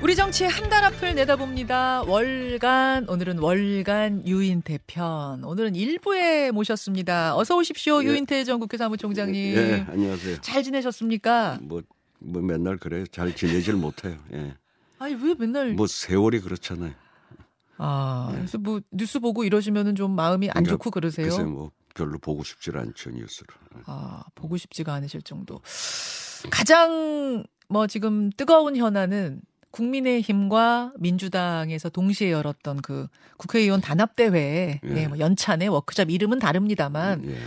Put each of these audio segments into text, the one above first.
우리 정치의 한 달 앞을 내다봅니다. 월간 오늘은 월간 유인태 편. 오늘은 일부에 모셨습니다. 어서 오십시오. 예. 유인태 전 국회 사무총장님. 예, 안녕하세요. 잘 지내셨습니까? 뭐, 뭐 맨날 그래요. 잘 지내질 못해요. 예. 아니 왜 맨날 뭐 세월이 그렇잖아요. 아 그래서 뭐 뉴스 보고 이러시면은 좀 마음이 안 그러니까 좋고 그러세요? 글쎄 뭐 별로 보고 싶질 않죠 뉴스를. 아 보고 싶지가 않으실 정도. 가장 뭐 지금 뜨거운 현안은 국민의힘과 민주당에서 동시에 열었던 그 국회의원 단합대회, 예. 예, 뭐 연찬의 워크숍 이름은 다릅니다만 예.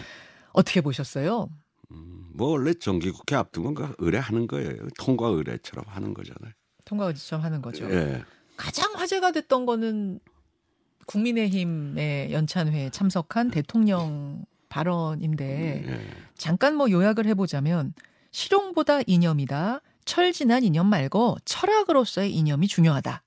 어떻게 보셨어요? 음, 뭐 원래 정기국회 앞두면 그 의뢰하는 거예요. 통과 의뢰처럼 하는 거잖아요. 통과 의지점 하는 거죠. 예. 가장 화제가 됐던 거는 국민의힘의 연찬회에 참석한 대통령 발언인데 예. 잠깐 뭐 요약을 해보자면 실용보다 이념이다. 철진한 이념 말고 철학으로서의 이념이 중요하다.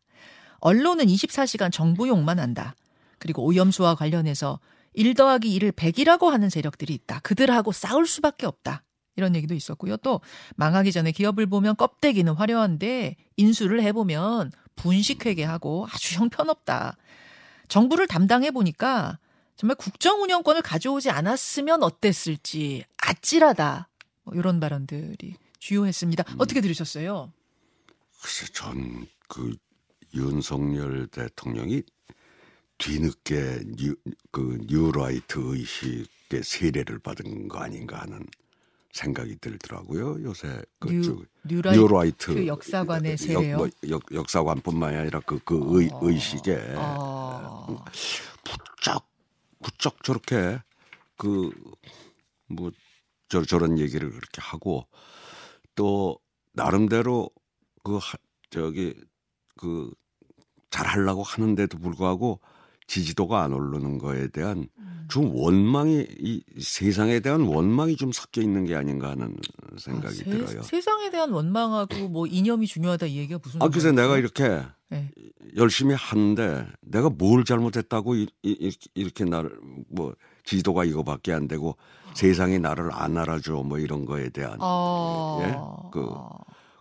언론은 24시간 정부용만 한다. 그리고 오염수와 관련해서 1 더하기 1을 100이라고 하는 세력들이 있다. 그들하고 싸울 수밖에 없다. 이런 얘기도 있었고요. 또 망하기 전에 기업을 보면 껍데기는 화려한데 인수를 해보면 분식회계하고 아주 형편없다. 정부를 담당해 보니까 정말 국정 운영권을 가져오지 않았으면 어땠을지 아찔하다. 뭐 이런 발언들이 주요했습니다. 어떻게 들으셨어요? 글쎄 전 그 윤석열 대통령이 뒤늦게 뉴, 그 뉴라이트 의식의 세례를 받은 거 아닌가 하는 생각이 들더라고요. 요새 뉴- 그쪽 뉴라이트 뉴라이트 그 역사관의 세례요? 역, 뭐, 역, 역사관뿐만이 아니라 그, 그 의, 어. 의식에 어. 부쩍 부쩍 저렇게 그 뭐 저, 저런 얘기를 그렇게 하고 또 나름대로 그 하- 저기 그 잘하려고 하는데도 불구하고 지지도가 안 오르는 거에 대한 음. 좀 원망이 이 세상에 대한 원망이 좀 섞여 있는 게 아닌가 하는 생각이 아, 세- 들어요. 세상에 대한 원망하고 뭐 이념이 중요하다 이 얘기가 무슨 아 그래서 상관이었어요? 내가 이렇게 네. 열심히 하는데 내가 뭘 잘못했다고 이, 이, 이렇게 나를 뭐 지도가 이거밖에 안 되고 세상이 나를 안 알아줘 뭐 이런 거에 대한 아. 예? 그-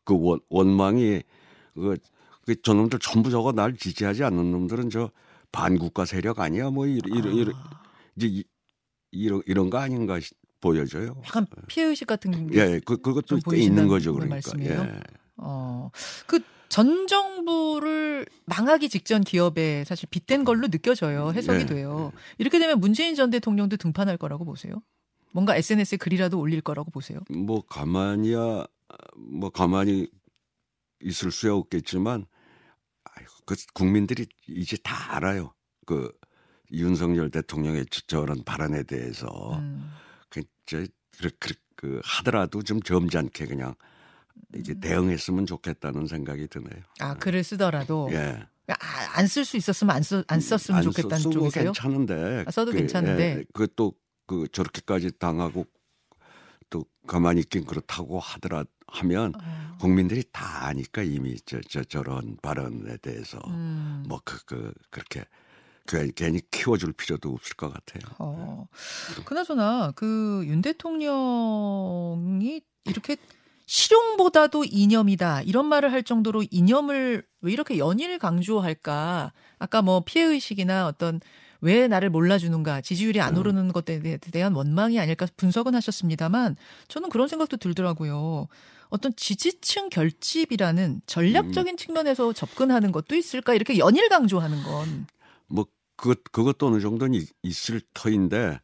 그 원, 원망이 그, 그 저놈들 전부 저거 날 지지하지 않는 놈들은 저 반국가 세력 아니야 뭐 이런 이런, 이런 이제 이, 이런 이런 거 아닌가 시- 보여져요. 약간 피해 의식 같은 게 예, 그 그것도 좀꽤 있는 거죠 그러니까. 말씀이에요? 예. 어, 그 전 정부를 망하기 직전 기업에 사실 빗댄 걸로 느껴져요. 해석이 네. 돼요. 이렇게 되면 문재인 전 대통령도 등판할 거라고 보세요? 뭔가 SNS에 글이라도 올릴 거라고 보세요? 뭐 가만히야 뭐 가만히 있을 수야 없겠지만 그 국민들이 이제 다 알아요. 그 윤석열 대통령의 저- 저런 발언에 대해서 음. 그 저 그, 그, 그 하더라도 좀 점잖게 그냥 음. 이게 대응했으면 좋겠다는 생각이 드네요. 아, 글을 쓰더라도 예. 안 쓸 수 있었으면 안, 써, 안 썼으면 안 좋겠다는 쪽이세요? 괜찮은데. 아, 써도 그, 괜찮은데. 예, 그또 그 저렇게까지 당하고 또 가만히 있긴 그렇다고 하더라 하면 어, 국민들이 다 아니까 이미 저, 저 저런 발언에 대해서 음. 뭐그 그 그렇게 괜히, 괜히 키워줄 필요도 없을 것 같아요. 어. 그나저나 그 윤 대통령이 이렇게 실용보다도 이념이다 이런 말을 할 정도로 이념을 왜 이렇게 연일 강조할까? 아까 뭐 피해 의식이나 어떤 왜 나를 몰라주는가 지지율이 안 음. 오르는 것에 대- 대한 원망이 아닐까 분석은 하셨습니다만 저는 그런 생각도 들더라고요. 어떤 지지층 결집이라는 전략적인 측면에서 접근하는 것도 있을까 이렇게 연일 강조하는 건 뭐 그것 그것도 어느 정도는 이- 있을 터인데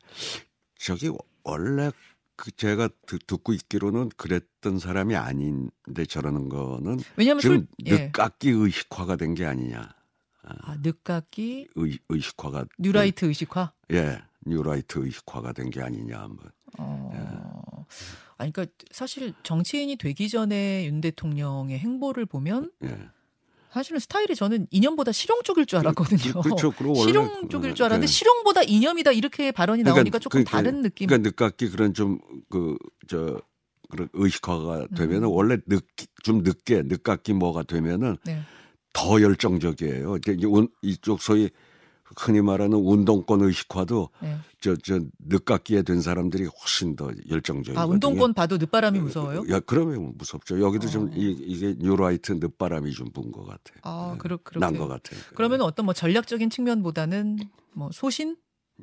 저기 원래 그 제가 듣, 듣고 있기로는 그랬던 사람이 아닌데 저러는 거는 왜냐하면 지금 솔- 예. 늦깎이 의식화가 된 게 아니냐. 아, 늦깎이 의, 의식화가 뉴라이트 의식화. 예 뉴라이트 의식화가 된 게 아니냐. 뭐. 어. 아니 그러니까 사실 정치인이 되기 전에 윤 대통령의 행보를 보면 예. 사실은 스타일이 저는 이념보다 실용 쪽일 줄 알았거든요. 그- 그렇죠. 그리고 원래 실용 그- 쪽일 줄 알았는데 네. 실용보다 이념이다 이렇게 발언이 나오니까 조금 그러니까- 다른 느낌. 그러니까 늦깎이 그런 좀 그 저 그런 의식화가 되면은 음. 원래 늦 좀 늦게 늦깎이 뭐가 되면은 네. 더 열정적이에요. 이제 이쪽 소위 흔히 말하는 운동권 의식화도 네. 저, 저, 늦깎이에 된 사람들이 훨씬 더 열정적이거든요. 아 운동권 봐도 늦바람이 무서워요? 야, 그러면 무섭죠. 여기도 어. 좀 이, 이게 뉴라이트 늦바람이 좀 분 것 같아요. 아 네. 그렇 그렇게. 난것 같아요. 그러면 어떤 뭐 전략적인 측면보다는 뭐 소신?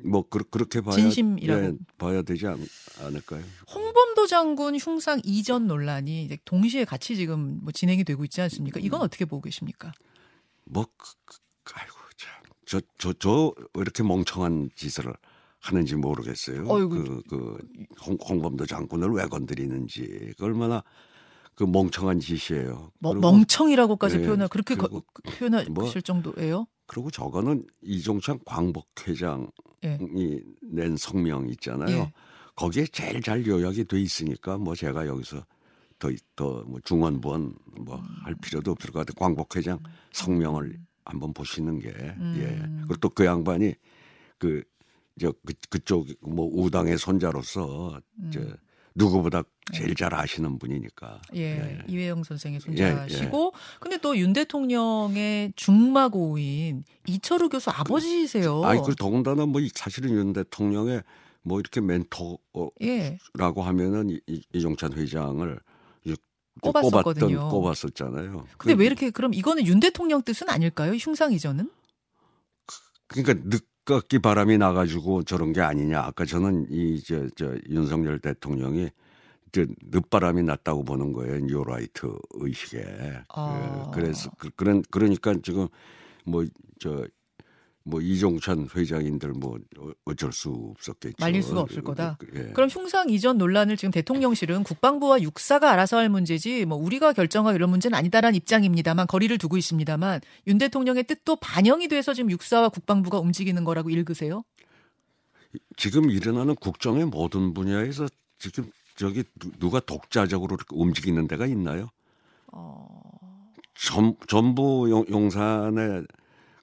뭐 그, 렇게 봐야 진심이라고. 예, 봐야 되지 않, 않을까요? 홍범도 장군 흉상 이전 논란이 이제 동시에 같이 지금 뭐 진행이 되고 있지 않습니까? 이건 어떻게 보고 계십니까? 뭐 그, 그, 아이고 참. 저 저 저 이렇게 멍청한 짓을 하는지 모르겠어요. 어이구. 그, 그 홍, 홍범도 장군을 왜 건드리는지 그 얼마나 그 멍청한 짓이에요. 뭐 멍청이라고,까지 네, 표현할 그렇게 그리고 거- 표현하실 뭐 정도예요? 그리고 저거는 이종찬 광복회장이 예. 낸 성명 있잖아요. 예. 거기에 제일 잘 요약이 돼 있으니까 뭐 제가 여기서 더더뭐 중원부원 뭐 할 필요도 없을 것 같아요. 광복회장 성명을 한번 보시는 게 음. 예. 그리고 또 그 양반이 그 저 그, 그쪽 뭐 우당의 손자로서 저 음. 누구보다 제일 잘 아시는 분이니까. 예, 이회영 선생의 예, 예. 손자시고, 근데 또 윤 대통령의 중마고인 이철우 교수 아버지세요. 아니 그 더군다나 뭐 이- 사실은 윤 대통령의 뭐 이렇게 멘토라고 예, 하면은 이- 이- 이종찬 회장을 이- 꼽았었거든요. 꼽았던 꼽았었잖아요. 근데 그- 왜 이렇게 그럼 이거는 윤 대통령 뜻은 아닐까요? 흉상 이전은? 그러니까 늦깎이 바람이 나가지고 저런 게 아니냐. 아까 저는 이저저 윤석열 대통령이 저 늦바람이 났다고 보는 거예요. 뉴라이트 의식에. 아. 그, 그래서 그, 그런 그러니까 지금 뭐 저 뭐 이종찬 회장인들 뭐 어- 어쩔 수 없었겠죠. 말릴 수가 없을 거다? 예. 그럼 흉상 이전 논란을 지금 대통령실은 국방부와 육사가 알아서 할 문제지 뭐 우리가 결정할 이런 문제는 아니다라는 입장입니다만 거리를 두고 있습니다만 윤 대통령의 뜻도 반영이 돼서 지금 육사와 국방부가 움직이는 거라고 읽으세요? 지금 일어나는 국정의 모든 분야에서 지금 저기 누- 누가 독자적으로 움직이는 데가 있나요? 어... 전, 전부 용, 용산의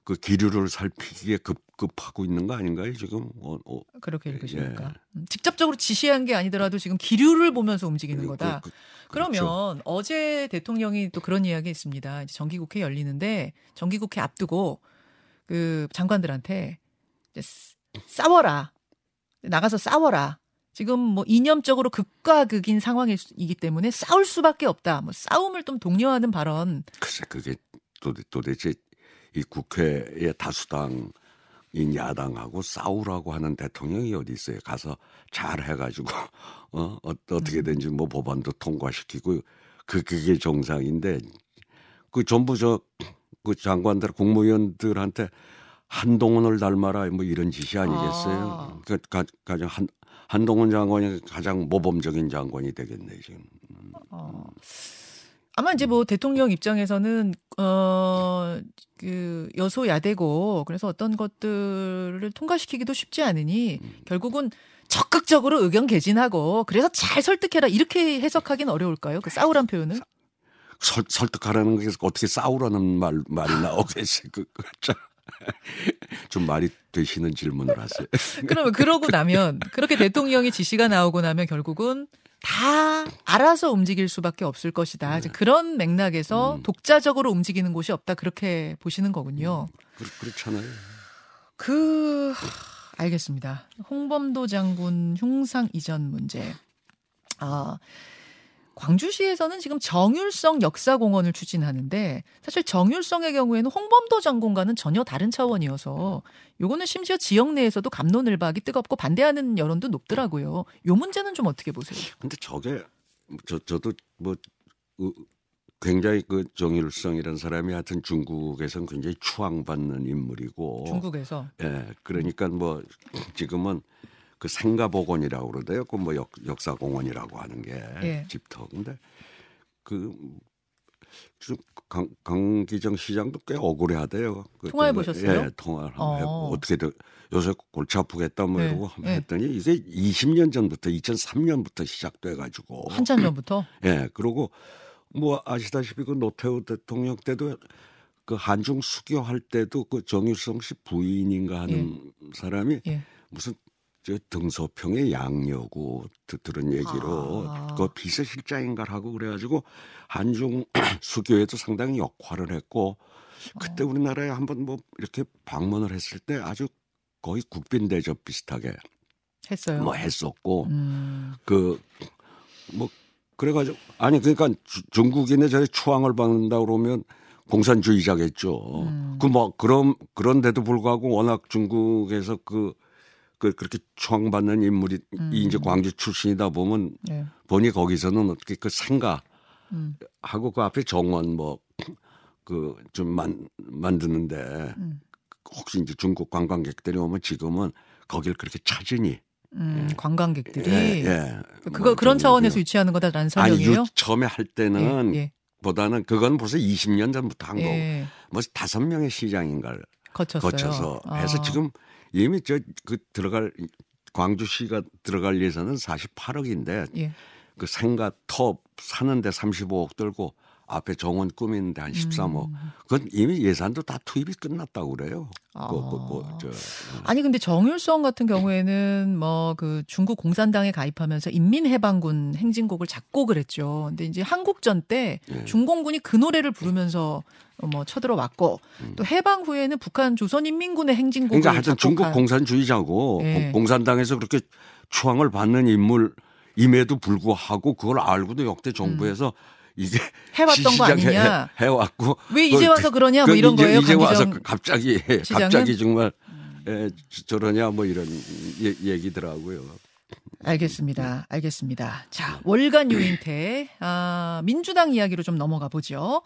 그 기류를 살피기에 급급하고 있는 거 아닌가요 지금? 어, 어, 그렇게 읽으십니까? 예. 음, 직접적으로 지시한 게 아니더라도 지금 기류를 보면서 움직이는 거다. 그, 그, 그러면 그렇죠. 어제 대통령이 또 그런 이야기 했습니다. 이제 정기국회 열리는데 정기국회 앞두고 그 장관들한테 싸워라. 나가서 싸워라. 지금 뭐 이념적으로 극과 극인 상황이기 때문에 싸울 수밖에 없다. 뭐 싸움을 좀 독려하는 발언. 글쎄 그게 도대, 도대체 이 국회의 다수당 인 야당하고 싸우라고 하는 대통령이 어디 있어요? 가서 잘 해가지고 어 어- 어떻게든지 뭐 법안도 통과시키고 그 그게 정상인데 그 전부 저 그 장관들 국무위원들한테 한동훈을 닮아라 뭐 이런 짓이 아니겠어요? 아. 그 가, 가장 한 한동훈 장관이 가장 모범적인 장관이 되겠네 지금. 어. 아마 이제 뭐 대통령 입장에서는 어 그 여소야대고 그래서 어떤 것들을 통과시키기도 쉽지 않으니 결국은 적극적으로 의견 개진하고 그래서 잘 설득해라 이렇게 해석하기는 어려울까요? 그 싸우란 표현을? 설, 설득하라는 게 어떻게 싸우라는 말 말이 나오겠어요. 그, 그, 참. 좀 말이 되시는 질문을 하세요. 그러면 그러고 나면 그렇게 대통령의 지시가 나오고 나면 결국은 다 알아서 움직일 수밖에 없을 것이다. 이제 그런 맥락에서 음. 독자적으로 움직이는 곳이 없다 그렇게 보시는 거군요. 그, 그렇잖아요. 그 하, 알겠습니다. 홍범도 장군 흉상 이전 문제. 아 광주시에서는 지금 정율성 역사공원을 추진하는데 사실 정율성의 경우에는 홍범도 장군과는 전혀 다른 차원이어서 요거는 심지어 지역 내에서도 감론을박이 뜨겁고 반대하는 여론도 높더라고요. 요 문제는 좀 어떻게 보세요? 근데 저게 저 저도 뭐 어, 굉장히 그 정일성이라는 사람이 하여튼 중국에서는 굉장히 추앙받는 인물이고 중국에서 예 그러니까 뭐 지금은 그 생가복원이라고 그러대요. 그 뭐 역사공원이라고 하는 게 예. 집터. 근데 그 강, 강기정 시장도 꽤 억울해하대요. 그 통화해 때문에. 보셨어요? 예, 통화를 한번 어. 해보고 어떻게 든 요새 골치 아프겠다 뭐 네, 이러고 네. 했더니 이게 20년 전부터 2003년부터 시작돼가지고 한참 전부터 예 그리고 뭐 아시다시피 그 노태우 대통령 때도 그 한중 수교할 때도 그 정일성 씨 부인인가 하는 사람이 예. 무슨 저 등소평의 양여구 드- 들은 얘기로 아. 그 비서실장인가 하고 그래가지고 한중 수교에도 상당히 역할을 했고 그때 어. 우리나라에 한번 뭐 이렇게 방문을 했을 때 아주 거의 국빈 대접 비슷하게 했어요. 뭐 했었고 음. 그뭐 그래가지고 아니 그러니까 주- 중국인의 저희 추앙을 받는다 그러면 공산주의자겠죠. 음. 그뭐 그런 그런데도 불구하고 워낙 중국에서 그, 그 그렇게 추앙받는 인물이 음. 이 이제 광주 출신이다 보면 네. 보니 거기서는 어떻게 그 생가 음. 하고 그 앞에 정원 뭐 그 좀 만 만드는데 음. 혹시 이제 중국 관광객들이 오면 지금은 거길 그렇게 찾으니 음. 관광객들이 예, 예. 그거 뭐 그런 좀 차원에서 그- 유치하는 거다라는 아니 설명이에요. 유, 처음에 할 때는 예, 예. 보다는 그건 벌써 20년 전부터 한 거고 예. 뭐 다섯 명의 시장인가를 거쳤어요. 거쳐서 해서 아. 지금 이미 저 그 들어갈 광주시가 들어갈 예산은 48억인데 예. 그 생가 톱 사는데 35억 들고 앞에 정원 꾸미는데 한 13억. 음. 그건 이미 예산도 다 투입이 끝났다고 그래요. 아. 그, 그, 그, 저, 아니 근데 정율성 같은 경우에는 뭐 그 중국 공산당에 가입하면서 인민해방군 행진곡을 작곡을 했죠. 근데 이제 한국전 때 예. 중공군이 그 노래를 부르면서 어, 뭐 쳐들어왔고 또 해방 후에는 북한 조선인민군의 행진곡을 음. 그러니까 하여튼 중국 작곡한 공산주의자고 예. 공- 공산당에서 그렇게 추앙을 받는 인물임에도 불구하고 그걸 알고도 역대 정부에서 음. 해왔던 거 아니냐. 해왔고 왜 이제 와서 그러냐 뭐그 이런 이제, 거예요. 이제 와서 갑자기 시장은? 갑자기 정말 에, 저러냐 뭐 이런 얘- 얘기더라고요. 알겠습니다. 알겠습니다. 자, 월간 유인태, 아, 민주당 이야기로 좀 넘어가 보죠.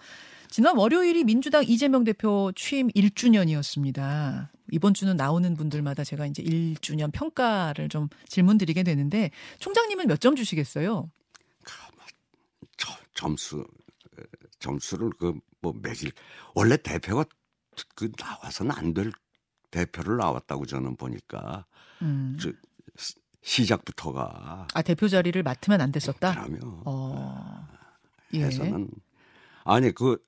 지난 월요일이 민주당 이재명 대표 취임 1주년이었습니다. 이번 주는 나오는 분들마다 제가 이제 1주년 평가를 좀 질문 드리게 되는데, 총장님은 몇 점 주시겠어요? 저- 점수 에, 점수를 그 뭐 매길 원래 대표가 그 나와서는 안 될 대표를 나왔다고 저는 보니까 음. 저- 시- 시작부터가 아, 대표 자리를 맡으면 안 됐었다? 그러면 어. 예. 해서는 아니 그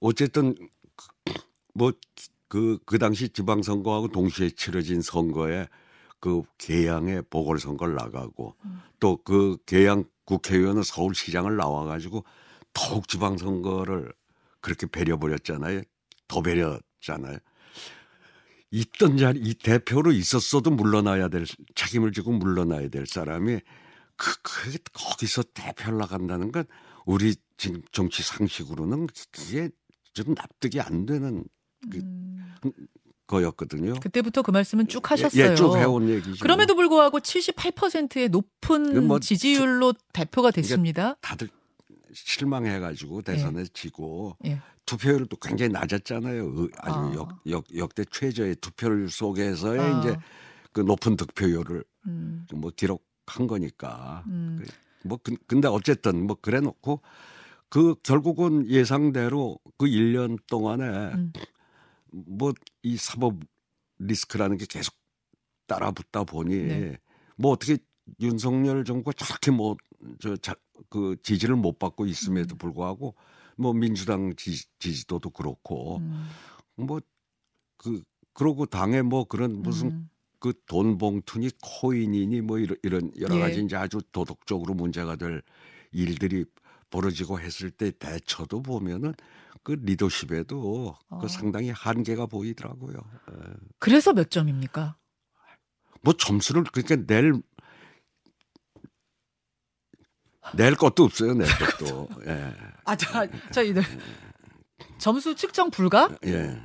어쨌든 뭐그그 당시 지방선거하고 동시에 치러진 선거에 그 계양에 보궐선거를 나가고 음. 또그 계양 국회의원은 서울시장을 나와가지고 더욱 지방선거를 그렇게 배려버렸잖아요. 더 배렸잖아요. 있던 자리 이 대표로 있었어도 물러나야 될 책임을 지고 물러나야 될 사람이 그, 그 거기서 대표를 나간다는 건 우리 지금 정치 상식으로는 그게 좀 납득이 안 되는 그- 음. 거였거든요. 그때부터 그 말씀은 쭉 하셨어요. 예, 쭉 해온 얘기죠. 그럼에도 불구하고 78%의 높은 뭐 지지율로 대표가 됐습니다. 다들 실망해가지고 대선에 지고 예. 투표율도 굉장히 낮았잖아요. 의- 아주 아. 역, 역, 역대 최저의 투표율 속에서의 아. 이제 그 높은 득표율을 음, 뭐 기록한 거니까. 음. 뭐 근- 근데 어쨌든 뭐 그래 놓고 그 결국은 예상대로 그 1년 동안에 음. 뭐 이 사법 리스크라는 게 계속 따라 붙다 보니 네. 뭐 어떻게 윤석열 정부가 저렇게 뭐 뭐저그 지지를 못 받고 있음에도 불구하고 뭐 민주당 지, 지지도도 그렇고 음, 뭐그 그러고 당에 뭐 그런 무슨 음. 그돈 봉투니 코인이니 뭐 이런, 이런 여러 예. 가지 이제 아주 도덕적으로 문제가 될 일들이 벌어지고 했을 때 대처도 보면은 그 리더십에도 아. 그 상당히 한계가 보이더라고요. 예. 그래서 몇 점입니까? 뭐 점수를 그러니까 낼 낼 것도 없어요. 낼 것도. 예. 아, 자, 자, 이들 점수 측정 불가? 예.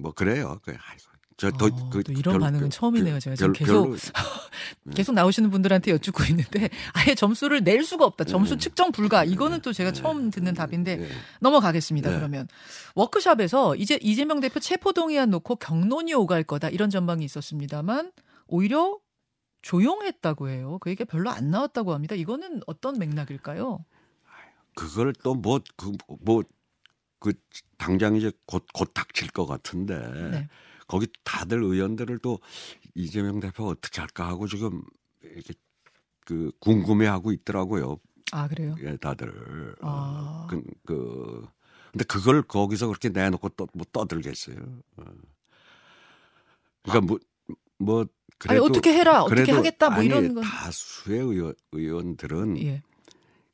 뭐 그래요. 그 아이고. 저더 어, 그 또 이런 반응은 처음이네요. 제가 지금 별- 계속 별로- 계속 나오시는 분들한테 여쭙고 있는데 아예 점수를 낼 수가 없다. 점수 네. 측정 불가. 이거는 또 제가 처음 듣는 답인데 예. 넘어가겠습니다. 네. 그러면 워크숍에서 이제 이재명 대표 체포 동의안 놓고 경론이 오갈 거다 이런 전망이 있었습니다만 오히려 조용했다고 해요. 그 얘기가 별로 안 나왔다고 합니다. 이거는 어떤 맥락일까요? 그걸 또 뭐 그 뭐그 당장 이제 곧 곧 닥칠 것 같은데 네. 거기 다들 의원들을 또 이재명 대표가 어떻게 할까 하고 지금 이렇게 그 궁금해하고 있더라고요. 아 그래요? 예, 다들. 아. 어, 그, 그 근데 그걸 거기서 그렇게 내놓고 또 뭐 떠들겠어요. 어. 그러니까 뭐, 뭐 아니 어떻게 해라 어떻게 그래도 하겠다 뭐 아니, 이런 건 다수의 의원, 의원들은 예.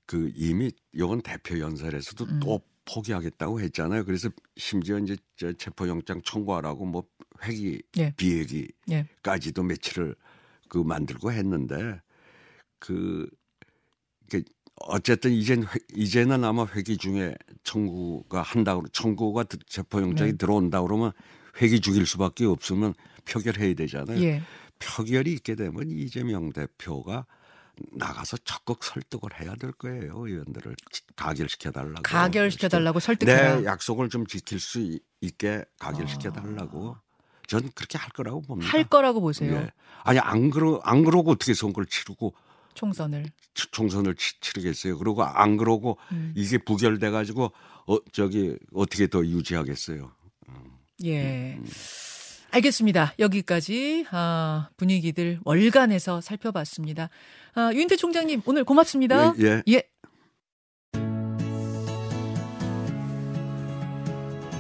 그 이미 요건 대표 연설에서도 음. 또 포기하겠다고 했잖아요. 그래서 심지어 이제 저 체포영장 청구하라고 뭐 회기 예. 비회기까지도 며칠을 그 만들고 했는데 그, 그 어쨌든 이젠 회- 이제는 아마 회기 중에 청구가 한다고 청구가 드- 체포영장이 네. 들어온다 그러면 회기 죽일 수밖에 없으면 표결해야 되잖아요. 예. 표결이 있게 되면 이재명 대표가 나가서 적극 설득을 해야 될 거예요 의원들을 가결시켜 달라고 가결시켜 달라고 설득해라. 내 약속을 좀 지킬 수 있- 있게 가결시켜 달라고 전 그렇게 할 거라고 봅니다. 할 거라고 보세요. 예. 아니 안 그러 안 그러고 어떻게 선거를 치르고 총선을. 치- 총선을 치, 치르겠어요. 그리고 안 그러고 음. 이게 부결돼 가지고 어 저기 어떻게 더 유지하겠어요. 예. 알겠습니다. 여기까지 아, 분위기들 월간에서 살펴봤습니다. 아, 유인태 총장님 오늘 고맙습니다. 예, 예. 예.